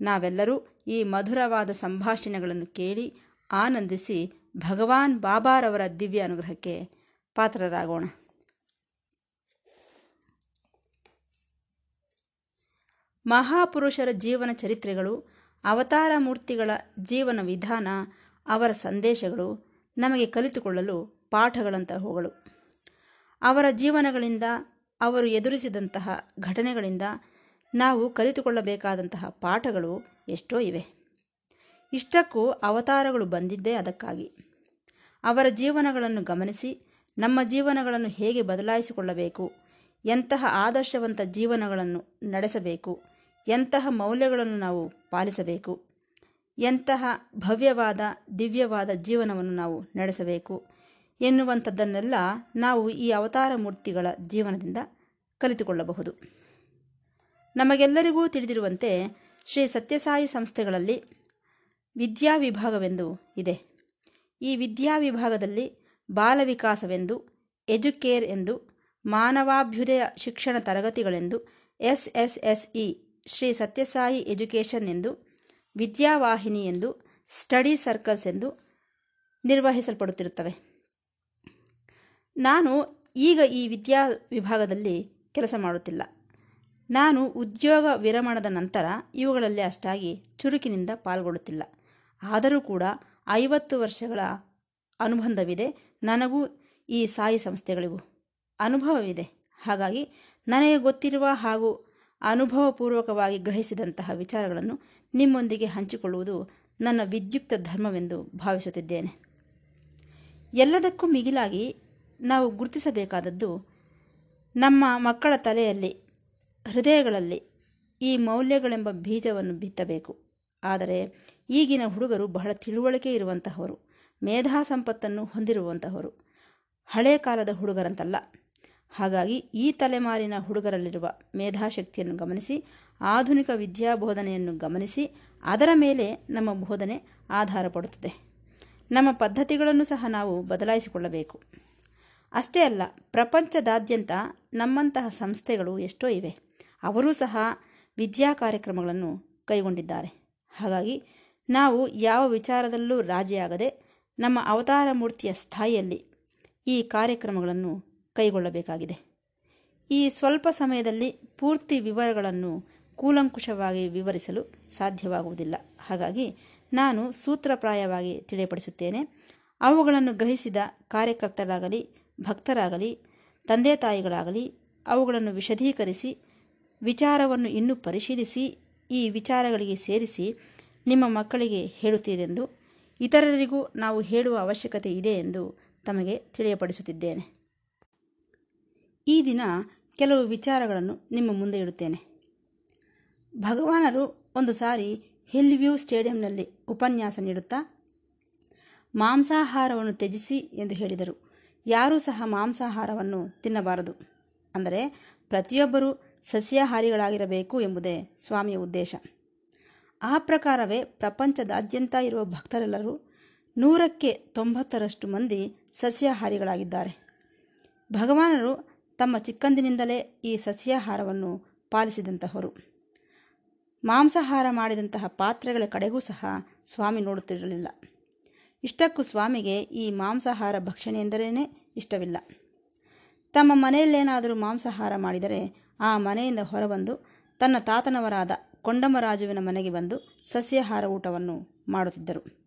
ನಾವೆಲ್ಲರೂ ಈ ಮಧುರವಾದ ಸಂಭಾಷಣೆಗಳನ್ನು ಕೇಳಿ ಆನಂದಿಸಿ ಭಗವಾನ್ ಬಾಬಾರವರ ದಿವ್ಯ ಅನುಗ್ರಹಕ್ಕೆ ಪಾತ್ರರಾಗೋಣ. ಮಹಾಪುರುಷರ ಜೀವನ ಚರಿತ್ರೆಗಳು, ಅವತಾರ ಮೂರ್ತಿಗಳ ಜೀವನ ವಿಧಾನ, ಅವರ ಸಂದೇಶಗಳು ನಮಗೆ ಕಲಿತುಕೊಳ್ಳಲು ಪಾಠಗಳಂತಹವುಗಳು ಅವರ ಜೀವನಗಳಿಂದ, ಅವರು ಎದುರಿಸಿದಂತಹ ಘಟನೆಗಳಿಂದ ನಾವು ಕಲಿತುಕೊಳ್ಳಬೇಕಾದಂತಹ ಪಾಠಗಳು ಎಷ್ಟೋ ಇವೆ. ಇಷ್ಟಕ್ಕೂ ಅವತಾರಗಳು ಬಂದಿದ್ದೇ ಅದಕ್ಕಾಗಿ. ಅವರ ಜೀವನಗಳನ್ನು ಗಮನಿಸಿ, ನಮ್ಮ ಜೀವನಗಳನ್ನು ಹೇಗೆ ಬದಲಾಯಿಸಿಕೊಳ್ಳಬೇಕು, ಎಂತಹ ಆದರ್ಶವಂತ ಜೀವನಗಳನ್ನು ನಡೆಸಬೇಕು, ಎಂತಹ ಮೌಲ್ಯಗಳನ್ನು ನಾವು ಪಾಲಿಸಬೇಕು, ಎಂತಹ ಭವ್ಯವಾದ, ದಿವ್ಯವಾದ ಜೀವನವನ್ನು ನಾವು ನಡೆಸಬೇಕು ಎನ್ನುವಂಥದ್ದನ್ನೆಲ್ಲ ನಾವು ಈ ಅವತಾರ ಮೂರ್ತಿಗಳ ಜೀವನದಿಂದ ಕಲಿತುಕೊಳ್ಳಬಹುದು. ನಮಗೆಲ್ಲರಿಗೂ ತಿಳಿದಿರುವಂತೆ ಶ್ರೀ ಸತ್ಯಸಾಯಿ ಸಂಸ್ಥೆಗಳಲ್ಲಿ ವಿದ್ಯಾ ವಿಭಾಗವೆಂದು ಇದೆ. ಈ ವಿದ್ಯಾ ವಿಭಾಗದಲ್ಲಿ ಬಾಲ ವಿಕಾಸವೆಂದು, ಎಜುಕೇರ್ ಎಂದು, ಮಾನವಾಭ್ಯುದಯ ಶಿಕ್ಷಣ ತರಗತಿಗಳೆಂದು S S S E Shri Sathya Sai education ಎಂದು ವಿದ್ಯಾವಾಹಿನಿ ಎಂದು, ಸ್ಟಡಿ ಸರ್ಕಲ್ಸ್ ಎಂದು ನಿರ್ವಹಿಸಲ್ಪಡುತ್ತಿರುತ್ತವೆ. ನಾನು ಈಗ ಈ ವಿದ್ಯಾ ವಿಭಾಗದಲ್ಲಿ ಕೆಲಸ ಮಾಡುತ್ತಿಲ್ಲ. ನಾನು ಉದ್ಯೋಗ ವಿರಮಣದ ನಂತರ ಇವುಗಳಲ್ಲಿ ಅಷ್ಟಾಗಿ ಚುರುಕಿನಿಂದ ಪಾಲ್ಗೊಳ್ಳುತ್ತಿಲ್ಲ. ಆದರೂ ಕೂಡ ಐವತ್ತು ವರ್ಷಗಳ ಅನುಬಂಧವಿದೆ. ನನಗೂ ಈ ಸಾಯಿ ಸಂಸ್ಥೆಗಳಿಗೂ ಅನುಭವವಿದೆ. ಹಾಗಾಗಿ ನನಗೆ ಗೊತ್ತಿರುವ ಹಾಗೂ ಅನುಭವಪೂರ್ವಕವಾಗಿ ಗ್ರಹಿಸಿದಂತಹ ವಿಚಾರಗಳನ್ನು ನಿಮ್ಮೊಂದಿಗೆ ಹಂಚಿಕೊಳ್ಳುವುದು ನನ್ನ ವಿದ್ಯುಕ್ತ ಧರ್ಮವೆಂದು ಭಾವಿಸುತ್ತಿದ್ದೇನೆ. ಎಲ್ಲದಕ್ಕೂ ಮಿಗಿಲಾಗಿ ನಾವು ಗುರುತಿಸಬೇಕಾದದ್ದು ನಮ್ಮ ಮಕ್ಕಳ ತಲೆಯಲ್ಲಿ ಹೃದಯಗಳಲ್ಲಿ ಈ ಮೌಲ್ಯಗಳೆಂಬ ಬೀಜವನ್ನು ಬಿತ್ತಬೇಕು. ಆದರೆ ಈಗಿನ ಹುಡುಗರು ಬಹಳ ತಿಳುವಳಿಕೆ ಇರುವಂತಹವರು, ಮೇಧಾ ಸಂಪತ್ತನ್ನು ಹೊಂದಿರುವಂತಹವರು, ಹಳೆ ಕಾಲದ ಹುಡುಗರಂತಲ್ಲ. ಹಾಗಾಗಿ ಈ ತಲೆಮಾರಿನ ಹುಡುಗರಲ್ಲಿರುವ ಮೇಧಾಶಕ್ತಿಯನ್ನು ಗಮನಿಸಿ, ಆಧುನಿಕ ವಿದ್ಯಾಬೋಧನೆಯನ್ನು ಗಮನಿಸಿ, ಅದರ ಮೇಲೆ ನಮ್ಮ ಬೋಧನೆ ಆಧಾರ ಪಡುತ್ತದೆ. ನಮ್ಮ ಪದ್ಧತಿಗಳನ್ನು ಸಹ ನಾವು ಬದಲಾಯಿಸಿಕೊಳ್ಳಬೇಕು. ಅಷ್ಟೇ ಅಲ್ಲ, ಪ್ರಪಂಚದಾದ್ಯಂತ ನಮ್ಮಂತಹ ಸಂಸ್ಥೆಗಳು ಎಷ್ಟೋ ಇವೆ. ಅವರೂ ಸಹ ವಿದ್ಯಾ ಕಾರ್ಯಕ್ರಮಗಳನ್ನು ಕೈಗೊಂಡಿದ್ದಾರೆ. ಹಾಗಾಗಿ ನಾವು ಯಾವ ವಿಚಾರದಲ್ಲೂ ರಾಜಿಯಾಗದೆ ನಮ್ಮ ಅವತಾರ ಮೂರ್ತಿಯ ಸ್ಥಾಯಿಯಲ್ಲಿ ಈ ಕಾರ್ಯಕ್ರಮಗಳನ್ನು ಕೈಗೊಳ್ಳಬೇಕಾಗಿದೆ. ಈ ಸ್ವಲ್ಪ ಸಮಯದಲ್ಲಿ ಪೂರ್ತಿ ವಿವರಗಳನ್ನು ಕೂಲಂಕುಷವಾಗಿ ವಿವರಿಸಲು ಸಾಧ್ಯವಾಗುವುದಿಲ್ಲ. ಹಾಗಾಗಿ ನಾನು ಸೂತ್ರಪ್ರಾಯವಾಗಿ ತಿಳಿಯಪಡಿಸುತ್ತೇನೆ. ಅವುಗಳನ್ನು ಗ್ರಹಿಸಿದ ಕಾರ್ಯಕರ್ತರಾಗಲಿ, ಭಕ್ತರಾಗಲಿ, ತಂದೆ ತಾಯಿಗಳಾಗಲಿ ಅವುಗಳನ್ನು ವಿಶದೀಕರಿಸಿ ವಿಚಾರವನ್ನು ಇನ್ನೂ ಪರಿಶೀಲಿಸಿ, ಈ ವಿಚಾರಗಳಿಗೆ ಸೇರಿಸಿ ನಿಮ್ಮ ಮಕ್ಕಳಿಗೆ ಹೇಳುತ್ತೀರೆಂದು, ಇತರರಿಗೂ ನಾವು ಹೇಳುವ ಅವಶ್ಯಕತೆ ಇದೆ ಎಂದು ತಮಗೆ ತಿಳಿಯಪಡಿಸುತ್ತಿದ್ದೇನೆ. ಈ ದಿನ ಕೆಲವು ವಿಚಾರಗಳನ್ನು ನಿಮ್ಮ ಮುಂದೆ ಇಡುತ್ತೇನೆ. ಭಗವಾನರು ಒಂದು ಸಾರಿ ಹಿಲ್ ವ್ಯೂ ಸ್ಟೇಡಿಯಂನಲ್ಲಿ ಉಪನ್ಯಾಸ ನೀಡುತ್ತಾ, ಮಾಂಸಾಹಾರವನ್ನು ತ್ಯಜಿಸಿ ಎಂದು ಹೇಳಿದರು. ಯಾರೂ ಸಹ ಮಾಂಸಾಹಾರವನ್ನು ತಿನ್ನಬಾರದು. ಅಂದರೆ ಪ್ರತಿಯೊಬ್ಬರೂ ಸಸ್ಯಾಹಾರಿಗಳಾಗಿರಬೇಕು ಎಂಬುದೇ ಸ್ವಾಮಿಯ ಉದ್ದೇಶ. ಆ ಪ್ರಕಾರವೇ ಪ್ರಪಂಚದಾದ್ಯಂತ ಇರುವ ಭಕ್ತರೆಲ್ಲರೂ ನೂರಕ್ಕೆ ತೊಂಬತ್ತರಷ್ಟು ಮಂದಿ ಸಸ್ಯಾಹಾರಿಗಳಾಗಿದ್ದಾರೆ. ಭಗವಾನರು ತಮ್ಮ ಚಿಕ್ಕಂದಿನಿಂದಲೇ ಈ ಸಸ್ಯಾಹಾರವನ್ನು ಪಾಲಿಸಿದಂತಹವರು. ಮಾಂಸಾಹಾರ ಮಾಡಿದಂತಹ ಪಾತ್ರೆಗಳ ಕಡೆಗೂ ಸಹ ಸ್ವಾಮಿ ನೋಡುತ್ತಿರಲಿಲ್ಲ. ಇಷ್ಟಕ್ಕೂ ಸ್ವಾಮಿಗೆ ಈ ಮಾಂಸಾಹಾರ ಭಕ್ಷಣೆ ಎಂದರೇನೆ ಇಷ್ಟವಿಲ್ಲ. ತಮ್ಮ ಮನೆಯಲ್ಲೇನಾದರೂ ಮಾಂಸಾಹಾರ ಮಾಡಿದರೆ ಆ ಮನೆಯಿಂದ ಹೊರಬಂದು ತನ್ನ ತಾತನವರಾದ ಕೊಂಡಮರಾಜುವಿನ ಮನೆಗೆ ಬಂದು ಸಸ್ಯಾಹಾರ ಊಟವನ್ನು ಮಾಡುತ್ತಿದ್ದರು.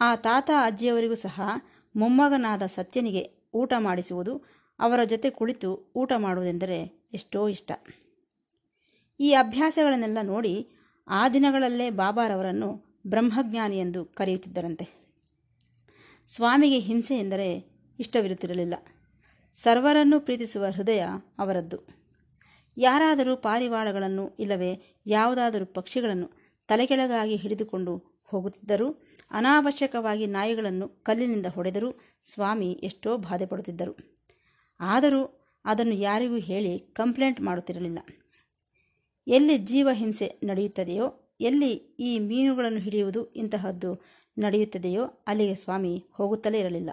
ಆ ತಾತ ಅಜ್ಜಿಯವರಿಗೂ ಸಹ ಮೊಮ್ಮಗನಾದ ಸತ್ಯನಿಗೆ ಊಟ ಮಾಡಿಸುವುದು ಅವರ ಜೊತೆ ಕುಳಿತು ಊಟ ಮಾಡುವುದೆಂದರೆ ಎಷ್ಟೋ ಇಷ್ಟ. ಈ ಅಭ್ಯಾಸಗಳನ್ನೆಲ್ಲ ನೋಡಿ ಆ ದಿನಗಳಲ್ಲೇ ಬಾಬಾರವರನ್ನು ಬ್ರಹ್ಮಜ್ಞಾನಿ ಎಂದು ಕರೆಯುತ್ತಿದ್ದರಂತೆ. ಸ್ವಾಮಿಗೆ ಹಿಂಸೆ ಎಂದರೆ ಇಷ್ಟವಿರುತ್ತಿರಲಿಲ್ಲ. ಸರ್ವರನ್ನು ಪ್ರೀತಿಸುವ ಹೃದಯ ಅವರದ್ದು. ಯಾರಾದರೂ ಪಾರಿವಾಳಗಳನ್ನು ಇಲ್ಲವೇ ಯಾವುದಾದರೂ ಪಕ್ಷಿಗಳನ್ನು ತಲೆಕೆಳಗಾಗಿ ಹಿಡಿದುಕೊಂಡು ಹೋಗುತ್ತಿದ್ದರು ಅನಾವಶ್ಯಕವಾಗಿ ನಾಯಿಗಳನ್ನು ಕಲ್ಲಿನಿಂದ ಹೊಡೆದರೂ ಸ್ವಾಮಿ ಎಷ್ಟೋ ಬಾಧೆ ಪಡುತ್ತಿದ್ದರು ಆದರೂ ಅದನ್ನು ಯಾರಿಗೂ ಹೇಳಿ ಕಂಪ್ಲೇಂಟ್ ಮಾಡುತ್ತಿರಲಿಲ್ಲ. ಎಲ್ಲಿ ಜೀವ ಹಿಂಸೆ ನಡೆಯುತ್ತದೆಯೋ, ಎಲ್ಲಿ ಈ ಮೀನುಗಳನ್ನು ಹಿಡಿಯುವುದು ಇಂತಹದ್ದು ನಡೆಯುತ್ತದೆಯೋ ಅಲ್ಲಿಗೆ ಸ್ವಾಮಿ ಹೋಗುತ್ತಲೇ ಇರಲಿಲ್ಲ.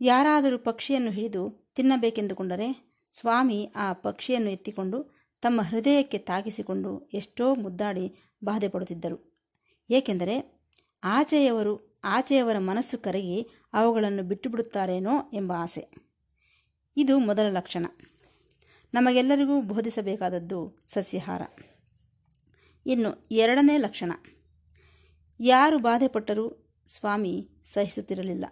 ಯಾರಾದರೂ ಪಕ್ಷಿಯನ್ನು ಹಿಡಿದು ತಿನ್ನಬೇಕೆಂದುಕೊಂಡರೆ ಸ್ವಾಮಿ ಆ ಪಕ್ಷಿಯನ್ನು ಎತ್ತಿಕೊಂಡು ತಮ್ಮ ಹೃದಯಕ್ಕೆ ತಾಗಿಸಿಕೊಂಡು ಎಷ್ಟೋ ಮುದ್ದಾಡಿ ಬಾಧೆ ಪಡುತ್ತಿದ್ದರು. ಏಕೆಂದರೆ ಆಚೆಯವರು, ಆಚೆಯವರ ಮನಸ್ಸು ಕರಗಿ ಅವುಗಳನ್ನು ಬಿಟ್ಟು ಬಿಡುತ್ತಾರೇನೋ ಎಂಬ ಆಸೆ. ಇದು ಮೊದಲ ಲಕ್ಷಣ. ನಮಗೆಲ್ಲರಿಗೂ ಬೋಧಿಸಬೇಕಾದದ್ದು ಸಸ್ಯಾಹಾರ. ಇನ್ನು ಎರಡನೇ ಲಕ್ಷಣ. ಯಾರು ಬಾಧೆಪಟ್ಟರೂ ಸ್ವಾಮಿ ಸಹಿಸುತ್ತಿರಲಿಲ್ಲ.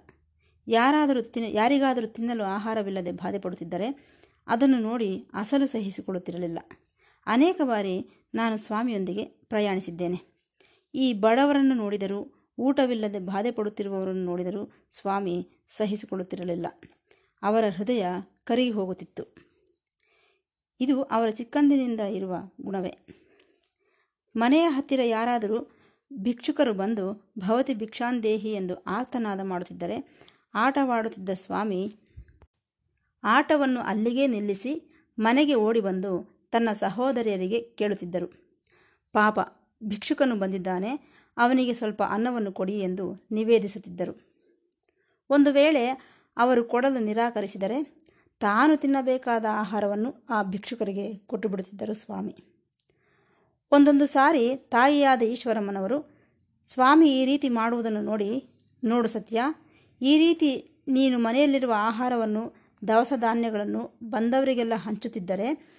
ಯಾರಾದರೂ ತಿನ್ನ ಯಾರಿಗಾದರೂ ತಿನ್ನಲು ಆಹಾರವಿಲ್ಲದೆ ಬಾಧೆಪಡುತ್ತಿದ್ದರೆ ಅದನ್ನು ನೋಡಿ ಅಸಲು ಸಹಿಸಿಕೊಳ್ಳುತ್ತಿರಲಿಲ್ಲ. ಅನೇಕ ಬಾರಿ ನಾನು ಸ್ವಾಮಿಯೊಂದಿಗೆ ಪ್ರಯಾಣಿಸಿದ್ದೇನೆ. ಈ ಬಡವರನ್ನು ನೋಡಿದರೂ, ಊಟವಿಲ್ಲದೆ ಬಾಧೆ ಪಡುತ್ತಿರುವವರನ್ನು ನೋಡಿದರೂ ಸ್ವಾಮಿ ಸಹಿಸಿಕೊಳ್ಳುತ್ತಿರಲಿಲ್ಲ. ಅವರ ಹೃದಯ ಕರಗಿ ಹೋಗುತ್ತಿತ್ತು. ಇದು ಅವರ ಚಿಕ್ಕಂದಿನಿಂದ ಇರುವ ಗುಣವೇ. ಮನೆಯ ಹತ್ತಿರ ಯಾರಾದರೂ ಭಿಕ್ಷುಕರು ಬಂದು ಭವತಿ ಭಿಕ್ಷಾಂದೇಹಿ ಎಂದು ಆರ್ತನಾದ ಮಾಡುತ್ತಿದ್ದರೆ, ಆಟವಾಡುತ್ತಿದ್ದ ಸ್ವಾಮಿ ಆಟವನ್ನು ಅಲ್ಲಿಗೇ ನಿಲ್ಲಿಸಿ ಮನೆಗೆ ಓಡಿ ಬಂದು ತನ್ನ ಸಹೋದರಿಯರಿಗೆ ಕೇಳುತ್ತಿದ್ದರು. ಪಾಪ, ಭಿಕ್ಷುಕನು ಬಂದಿದ್ದಾನೆ, ಅವನಿಗೆ ಸ್ವಲ್ಪ ಅನ್ನವನ್ನು ಕೊಡಿ ಎಂದು ನಿವೇದಿಸುತ್ತಿದ್ದರು. ಒಂದು ವೇಳೆ ಅವರು ಕೊಡಲು ನಿರಾಕರಿಸಿದರೆ ತಾನು ತಿನ್ನಬೇಕಾದ ಆಹಾರವನ್ನು ಆ ಭಿಕ್ಷುಕರಿಗೆ ಕೊಟ್ಟು ಬಿಡುತ್ತಿದ್ದರು ಸ್ವಾಮಿ. ಒಂದೊಂದು ಸಾರಿ ತಾಯಿಯಾದ ಈಶ್ವರಮ್ಮನವರು, ಸ್ವಾಮಿ, ಈ ರೀತಿ ಮಾಡುವುದನ್ನು ನೋಡಿ, ನೋಡು ಸತ್ಯ. ಈ ರೀತಿ ನೀನು ಮನೆಯಲ್ಲಿರುವ ಆಹಾರವನ್ನು ದವಸ ಧಾನ್ಯಗಳನ್ನು ಬಂದವರಿಗೆಲ್ಲ ಹಂಚುತ್ತಿದ್ದರೆ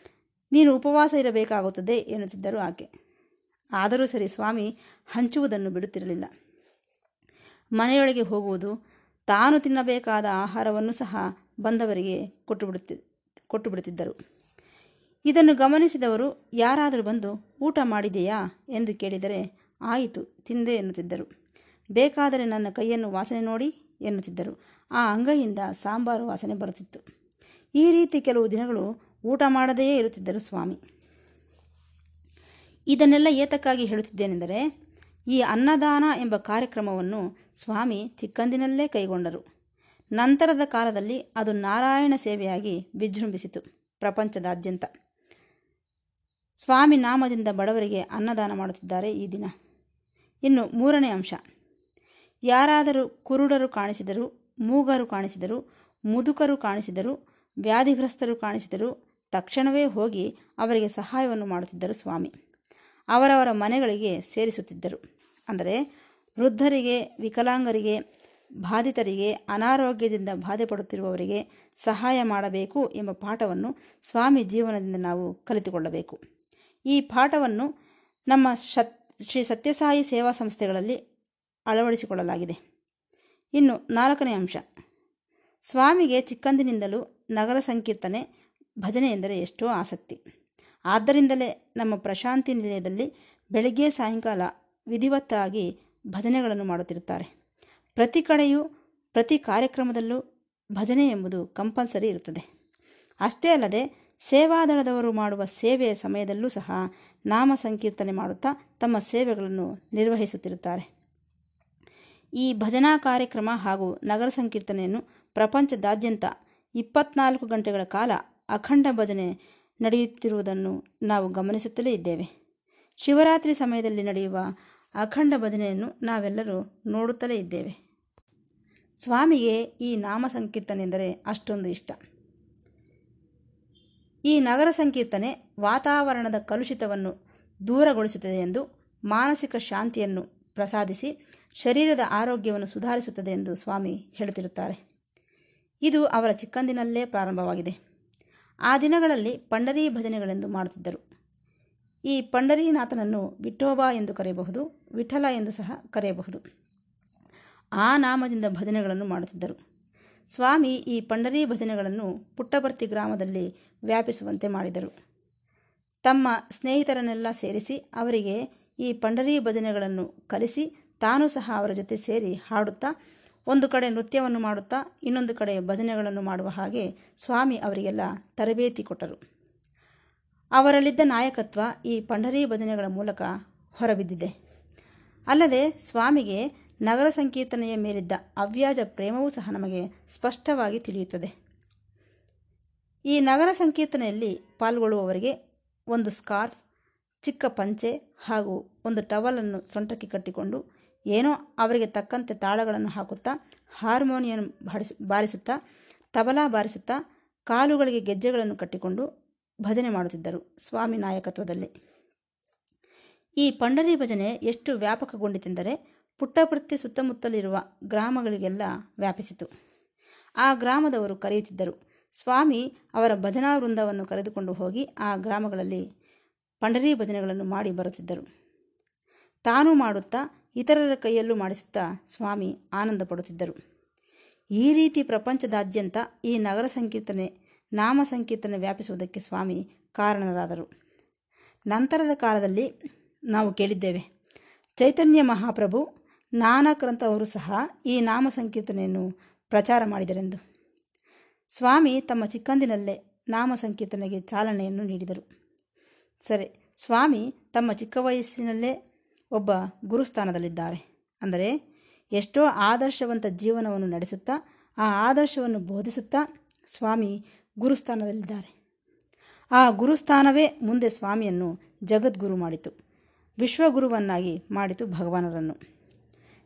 ನೀನು ಉಪವಾಸ ಇರಬೇಕಾಗುತ್ತದೆ ಎನ್ನುತ್ತಿದ್ದರು ಆಕೆ. ಆದರೂ ಸರಿ ಸ್ವಾಮಿ, ಹಂಚುವುದನ್ನು ಬಿಡುತ್ತಿರಲಿಲ್ಲ. ಮನೆಯೊಳಗೆ ಹೋಗುವುದು, ತಾನು ತಿನ್ನಬೇಕಾದ ಆಹಾರವನ್ನು ಸಹ ಬಂದವರಿಗೆ ಕೊಟ್ಟು ಬಿಡುತ್ತಿ ಇದನ್ನು ಗಮನಿಸಿದವರು, ಯಾರಾದರೂ ಬಂದು ಊಟ ಮಾಡಿದೆಯಾ ಎಂದು ಕೇಳಿದರೆ, ಆಯಿತು, ತಿಂದೆ ಎನ್ನುತ್ತಿದ್ದರು. ಬೇಕಾದರೆ ನನ್ನ ಕೈಯನ್ನು ವಾಸನೆ ನೋಡಿ ಎನ್ನುತ್ತಿದ್ದರು. ಆ ಅಂಗೈಯಿಂದ ಸಾಂಬಾರು ವಾಸನೆ ಬರುತ್ತಿತ್ತು. ಈ ರೀತಿ ಕೆಲವು ದಿನಗಳು ಊಟ ಮಾಡದೆಯೇ ಇರುತ್ತಿದ್ದರು ಸ್ವಾಮಿ. ಇದನ್ನೆಲ್ಲ ಏತಕ್ಕಾಗಿ ಹೇಳುತ್ತಿದ್ದೇನೆಂದರೆ, ಈ ಅನ್ನದಾನ ಎಂಬ ಕಾರ್ಯಕ್ರಮವನ್ನು ಸ್ವಾಮಿ ಚಿಕ್ಕಂದಿನಲ್ಲೇ ಕೈಗೊಂಡರು. ನಂತರದ ಕಾಲದಲ್ಲಿ ಅದು ನಾರಾಯಣ ಸೇವೆಯಾಗಿ ವಿಜೃಂಭಿಸಿತು ಪ್ರಪಂಚದಾದ್ಯಂತ. ಸ್ವಾಮಿ ನಾಮದಿಂದ ಬಡವರಿಗೆ ಅನ್ನದಾನ ಮಾಡುತ್ತಿದ್ದಾರೆ ಈ ದಿನ. ಇನ್ನು ಮೂರನೇ ಅಂಶ. ಯಾರಾದರೂ ಕುರುಡರು ಕಾಣಿಸಿದರೂ ಮೂಗರು ಕಾಣಿಸಿದರು, ಮುದುಕರು ಕಾಣಿಸಿದರು, ವ್ಯಾಧಿಗ್ರಸ್ತರು ಕಾಣಿಸಿದರು. ತಕ್ಷಣವೇ ಹೋಗಿ ಅವರಿಗೆ ಸಹಾಯವನ್ನು ಮಾಡುತ್ತಿದ್ದರು ಸ್ವಾಮಿ. ಅವರವರ ಮನೆಗಳಿಗೆ ಸೇರಿಸುತ್ತಿದ್ದರು. ಅಂದರೆ ವೃದ್ಧರಿಗೆ, ವಿಕಲಾಂಗರಿಗೆ, ಬಾಧಿತರಿಗೆ, ಅನಾರೋಗ್ಯದಿಂದ ಬಾಧೆ ಪಡುತ್ತಿರುವವರಿಗೆ ಸಹಾಯ ಮಾಡಬೇಕು ಎಂಬ ಪಾಠವನ್ನು ಸ್ವಾಮಿ ಜೀವನದಿಂದ ನಾವು ಕಲಿತುಕೊಳ್ಳಬೇಕು. ಈ ಪಾಠವನ್ನು ನಮ್ಮ ಶ್ರೀ ಸತ್ಯಸಾಯಿ ಸೇವಾ ಸಂಸ್ಥೆಗಳಲ್ಲಿ ಅಳವಡಿಸಿಕೊಳ್ಳಲಾಗಿದೆ. ಇನ್ನು ನಾಲ್ಕನೇ ಅಂಶ. ಸ್ವಾಮಿಗೆ ಚಿಕ್ಕಂದಿನಿಂದಲೂ ನಗರ ಸಂಕೀರ್ತನೆ, ಭಜನೆ ಎಂದರೆ ಎಷ್ಟೋ ಆಸಕ್ತಿ. ಆದ್ದರಿಂದಲೇ ನಮ್ಮ ಪ್ರಶಾಂತಿ ನಿಲಯದಲ್ಲಿ ಬೆಳಗ್ಗೆ ಸಾಯಂಕಾಲ ವಿಧಿವತ್ತಾಗಿ ಭಜನೆಗಳನ್ನು ಮಾಡುತ್ತಿರುತ್ತಾರೆ. ಪ್ರತಿ ಕಡೆಯೂ, ಪ್ರತಿ ಕಾರ್ಯಕ್ರಮದಲ್ಲೂ ಭಜನೆ ಎಂಬುದು ಕಂಪಲ್ಸರಿ ಇರುತ್ತದೆ. ಅಷ್ಟೇ ಅಲ್ಲದೆ, ಸೇವಾದಳದವರು ಮಾಡುವ ಸೇವೆಯ ಸಮಯದಲ್ಲೂ ಸಹ ನಾಮ ಸಂಕೀರ್ತನೆ ಮಾಡುತ್ತಾ ತಮ್ಮ ಸೇವೆಗಳನ್ನು ನಿರ್ವಹಿಸುತ್ತಿರುತ್ತಾರೆ. ಈ ಭಜನಾ ಕಾರ್ಯಕ್ರಮ ಹಾಗೂ ನಗರ ಸಂಕೀರ್ತನೆಯನ್ನು ಪ್ರಪಂಚದಾದ್ಯಂತ ಇಪ್ಪತ್ನಾಲ್ಕು ಗಂಟೆಗಳ ಕಾಲ ಅಖಂಡ ಭಜನೆ ನಡೆಯುತ್ತಿರುವುದನ್ನು ನಾವು ಗಮನಿಸುತ್ತಲೇ ಇದ್ದೇವೆ. ಶಿವರಾತ್ರಿ ಸಮಯದಲ್ಲಿ ನಡೆಯುವ ಅಖಂಡ ಭಜನೆಯನ್ನು ನಾವೆಲ್ಲರೂ ನೋಡುತ್ತಲೇ ಇದ್ದೇವೆ. ಸ್ವಾಮಿಗೆ ಈ ನಾಮ ಸಂಕೀರ್ತನೆ ಎಂದರೆ ಅಷ್ಟೊಂದು ಇಷ್ಟ. ಈ ನಗರ ಸಂಕೀರ್ತನೆ ವಾತಾವರಣದ ಕಲುಷಿತವನ್ನು ದೂರಗೊಳಿಸುತ್ತದೆ ಎಂದು ಮಾನಸಿಕ ಶಾಂತಿಯನ್ನು ಪ್ರಸಾದಿಸಿ ಶರೀರದ ಆರೋಗ್ಯವನ್ನು ಸುಧಾರಿಸುತ್ತದೆ ಎಂದು ಸ್ವಾಮಿ ಹೇಳುತ್ತಿರುತ್ತಾರೆ. ಇದು ಅವರ ಚಿಕ್ಕಂದಿನಲ್ಲೇ ಪ್ರಾರಂಭವಾಗಿದೆ. ಆ ದಿನಗಳಲ್ಲಿ ಪಂಡರಿ ಭಜನೆಗಳೆಂದು ಮಾಡುತ್ತಿದ್ದರು. ಈ ಪಂಡರೀನಾಥನನ್ನು ವಿಠೋಬಾ ಎಂದು ಕರೆಯಬಹುದು, ವಿಠಲ ಎಂದು ಸಹ ಕರೆಯಬಹುದು. ಆ ನಾಮದಿಂದ ಭಜನೆಗಳನ್ನು ಮಾಡುತ್ತಿದ್ದರು. ಸ್ವಾಮಿ ಈ ಪಂಡರಿ ಭಜನೆಗಳನ್ನು ಪುಟ್ಟಭರ್ತಿ ಗ್ರಾಮದಲ್ಲಿ ವ್ಯಾಪಿಸುವಂತೆ ಮಾಡಿದರು. ತಮ್ಮ ಸ್ನೇಹಿತರನ್ನೆಲ್ಲ ಸೇರಿಸಿ ಅವರಿಗೆ ಈ ಪಂಡರಿ ಭಜನೆಗಳನ್ನು ಕಲಿಸಿ ತಾನೂ ಸಹ ಅವರ ಜೊತೆ ಸೇರಿ ಹಾಡುತ್ತಾ, ಒಂದು ಕಡೆ ನೃತ್ಯವನ್ನು ಮಾಡುತ್ತಾ, ಇನ್ನೊಂದು ಕಡೆ ಭಜನೆಗಳನ್ನು ಮಾಡುವ ಹಾಗೆ ಸ್ವಾಮಿ ಅವರಿಗೆಲ್ಲ ತರಬೇತಿ ಕೊಟ್ಟರು. ಅವರಲ್ಲಿದ್ದ ನಾಯಕತ್ವ ಈ ಪಂಡರಿ ಭಜನೆಗಳ ಮೂಲಕ ಹೊರಬಿದ್ದಿದೆ. ಅಲ್ಲದೆ ಸ್ವಾಮಿಗೆ ನಗರ ಸಂಕೀರ್ತನೆಯ ಮೇಲಿದ್ದ ಅವ್ಯಾಜ ಪ್ರೇಮವೂ ಸಹ ನಮಗೆ ಸ್ಪಷ್ಟವಾಗಿ ತಿಳಿಯುತ್ತದೆ. ಈ ನಗರ ಸಂಕೀರ್ತನೆಯಲ್ಲಿ ಪಾಲ್ಗೊಳ್ಳುವವರಿಗೆ ಒಂದು ಸ್ಕಾರ್ಫ್, ಚಿಕ್ಕ ಪಂಚೆ ಹಾಗೂ ಒಂದು ಟವಲನ್ನು ಸೊಂಟಕ್ಕೆ ಕಟ್ಟಿಕೊಂಡು ಏನೋ ಅವರಿಗೆ ತಕ್ಕಂತೆ ತಾಳಗಳನ್ನು ಹಾಕುತ್ತಾ ಹಾರ್ಮೋನಿಯಂ ಬಾಡಿಸ್, ಬಾರಿಸುತ್ತಾ, ತಬಲಾ ಬಾರಿಸುತ್ತಾ, ಕಾಲುಗಳಿಗೆ ಗೆಜ್ಜೆಗಳನ್ನು ಕಟ್ಟಿಕೊಂಡು ಭಜನೆ ಮಾಡುತ್ತಿದ್ದರು ಸ್ವಾಮಿ ನಾಯಕತ್ವದಲ್ಲಿ. ಈ ಪಂಡರಿ ಭಜನೆ ಎಷ್ಟು ವ್ಯಾಪಕಗೊಂಡಿತೆಂದರೆ ಪುಟ್ಟಪರ್ತಿ ಸುತ್ತಮುತ್ತಲಿರುವ ಗ್ರಾಮಗಳಿಗೆಲ್ಲ ವ್ಯಾಪಿಸಿತು. ಆ ಗ್ರಾಮದವರು ಕರೆಯುತ್ತಿದ್ದರು, ಸ್ವಾಮಿ, ಅವರ ಭಜನಾ ವೃಂದವನ್ನು ಕರೆದುಕೊಂಡು ಹೋಗಿ ಆ ಗ್ರಾಮಗಳಲ್ಲಿ ಪಂಡರಿ ಭಜನೆಗಳನ್ನು ಮಾಡಿ ಬರುತ್ತಿದ್ದರು. ತಾನು ಮಾಡುತ್ತಾ ಇತರರ ಕೈಯಲ್ಲೂ ಮಾಡಿಸುತ್ತಾ ಸ್ವಾಮಿ ಆನಂದ ಪಡುತ್ತಿದ್ದರು. ಈ ರೀತಿ ಪ್ರಪಂಚದಾದ್ಯಂತ ಈ ನಗರ ಸಂಕೀರ್ತನೆ, ನಾಮ ಸಂಕೀರ್ತನೆ ವ್ಯಾಪಿಸುವುದಕ್ಕೆ ಸ್ವಾಮಿ ಕಾರಣರಾದರು. ನಂತರದ ಕಾಲದಲ್ಲಿ ನಾವು ಕೇಳಿದ್ದೇವೆ, ಚೈತನ್ಯ ಮಹಾಪ್ರಭು ನಾನಕರಂತವರು ಸಹ ಈ ನಾಮ ಸಂಕೀರ್ತನೆಯನ್ನು ಪ್ರಚಾರ ಮಾಡಿದರೆಂದು. ಸ್ವಾಮಿ ತಮ್ಮ ಚಿಕ್ಕಂದಿನಲ್ಲೇ ನಾಮ ಸಂಕೀರ್ತನೆಗೆ ಚಾಲನೆಯನ್ನು ನೀಡಿದರು. ಸರಿ, ಸ್ವಾಮಿ ತಮ್ಮ ಚಿಕ್ಕ ವಯಸ್ಸಿನಲ್ಲೇ ಒಬ್ಬ ಗುರುಸ್ಥಾನದಲ್ಲಿದ್ದಾರೆ. ಅಂದರೆ ಎಷ್ಟೋ ಆದರ್ಶವಂತ ಜೀವನವನ್ನು ನಡೆಸುತ್ತಾ, ಆ ಆದರ್ಶವನ್ನು ಬೋಧಿಸುತ್ತಾ ಸ್ವಾಮಿ ಗುರುಸ್ಥಾನದಲ್ಲಿದ್ದಾರೆ. ಆ ಗುರುಸ್ಥಾನವೇ ಮುಂದೆ ಸ್ವಾಮಿಯನ್ನು ಜಗದ್ಗುರು ಮಾಡಿತು, ವಿಶ್ವಗುರುವನ್ನಾಗಿ ಮಾಡಿತು ಭಗವಾನರನ್ನು.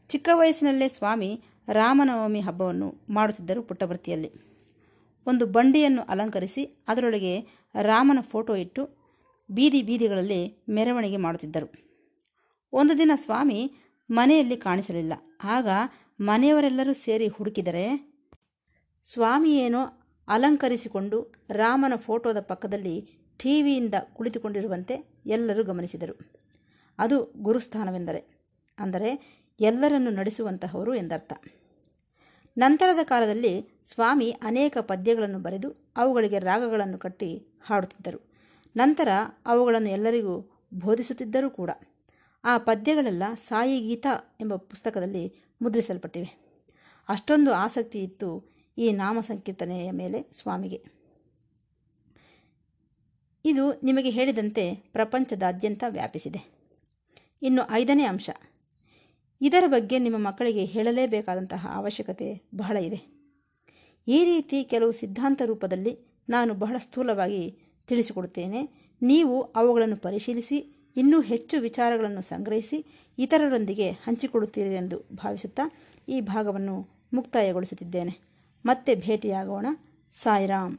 ಚಿಕ್ಕ ವಯಸ್ಸಿನಲ್ಲೇ ಸ್ವಾಮಿ ರಾಮನವಮಿ ಹಬ್ಬವನ್ನು ಮಾಡುತ್ತಿದ್ದರು ಪುಟ್ಟಭರ್ತಿಯಲ್ಲಿ ಒಂದು ಬಂಡಿಯನ್ನು ಅಲಂಕರಿಸಿ ಅದರೊಳಗೆ ರಾಮನ ಫೋಟೋ ಇಟ್ಟು ಬೀದಿ ಬೀದಿಗಳಲ್ಲಿ ಮೆರವಣಿಗೆ ಮಾಡುತ್ತಿದ್ದರು. ಒಂದು ದಿನ ಸ್ವಾಮಿ ಮನೆಯಲ್ಲಿ ಕಾಣಿಸಲಿಲ್ಲ. ಆಗ ಮನೆಯವರೆಲ್ಲರೂ ಸೇರಿ ಹುಡುಕಿದರೆ ಸ್ವಾಮಿಯೇನೋ ಅಲಂಕರಿಸಿಕೊಂಡು ರಾಮನ ಫೋಟೋದ ಪಕ್ಕದಲ್ಲಿ ಟಿವಿಯಿಂದ ಕುಳಿತುಕೊಂಡಿರುವಂತೆ ಎಲ್ಲರೂ ಗಮನಿಸಿದರು. ಅದು ಗುರುಸ್ಥಾನವೆಂದರೆ, ಅಂದರೆ ಎಲ್ಲರನ್ನು ನಡೆಸುವಂತಹವರು ಎಂದರ್ಥ. ನಂತರದ ಕಾಲದಲ್ಲಿ ಸ್ವಾಮಿ ಅನೇಕ ಪದ್ಯಗಳನ್ನು ಬರೆದು ಅವುಗಳಿಗೆ ರಾಗಗಳನ್ನು ಕಟ್ಟಿ ಹಾಡುತ್ತಿದ್ದರು. ನಂತರ ಅವುಗಳನ್ನು ಎಲ್ಲರಿಗೂ ಬೋಧಿಸುತ್ತಿದ್ದರೂ ಕೂಡ. ಆ ಪದ್ಯಗಳೆಲ್ಲ ಸಾಯಿ ಗೀತಾ ಎಂಬ ಪುಸ್ತಕದಲ್ಲಿ ಮುದ್ರಿಸಲ್ಪಟ್ಟಿವೆ. ಅಷ್ಟೊಂದು ಆಸಕ್ತಿ ಇತ್ತು ಈ ನಾಮ ಸಂಕೀರ್ತನೆಯ ಮೇಲೆ ಸ್ವಾಮಿಗೆ. ಇದು ನಿಮಗೆ ಹೇಳಿದಂತೆ ಪ್ರಪಂಚದಾದ್ಯಂತ ವ್ಯಾಪಿಸಿದೆ. ಇನ್ನು ಐದನೇ ಅಂಶ. ಇದರ ಬಗ್ಗೆ ನಿಮ್ಮ ಮಕ್ಕಳಿಗೆ ಹೇಳಲೇಬೇಕಾದಂತಹ ಅವಶ್ಯಕತೆ ಬಹಳ ಇದೆ. ಈ ರೀತಿ ಕೆಲವು ಸಿದ್ಧಾಂತ ರೂಪದಲ್ಲಿ ನಾನು ಬಹಳ ಸ್ಥೂಲವಾಗಿ ತಿಳಿಸಿಕೊಡುತ್ತೇನೆ. ನೀವು ಅವುಗಳನ್ನು ಪರಿಶೀಲಿಸಿ ಇನ್ನೂ ಹೆಚ್ಚು ವಿಚಾರಗಳನ್ನು ಸಂಗ್ರಹಿಸಿ ಇತರರೊಂದಿಗೆ ಹಂಚಿಕೊಡುತ್ತೀರಿ ಎಂದು ಭಾವಿಸುತ್ತಾ ಈ ಭಾಗವನ್ನು ಮುಕ್ತಾಯಗೊಳಿಸುತ್ತಿದ್ದೇನೆ. ಮತ್ತೆ ಭೇಟಿಯಾಗೋಣ. ಸಾಯಿರಾಮ್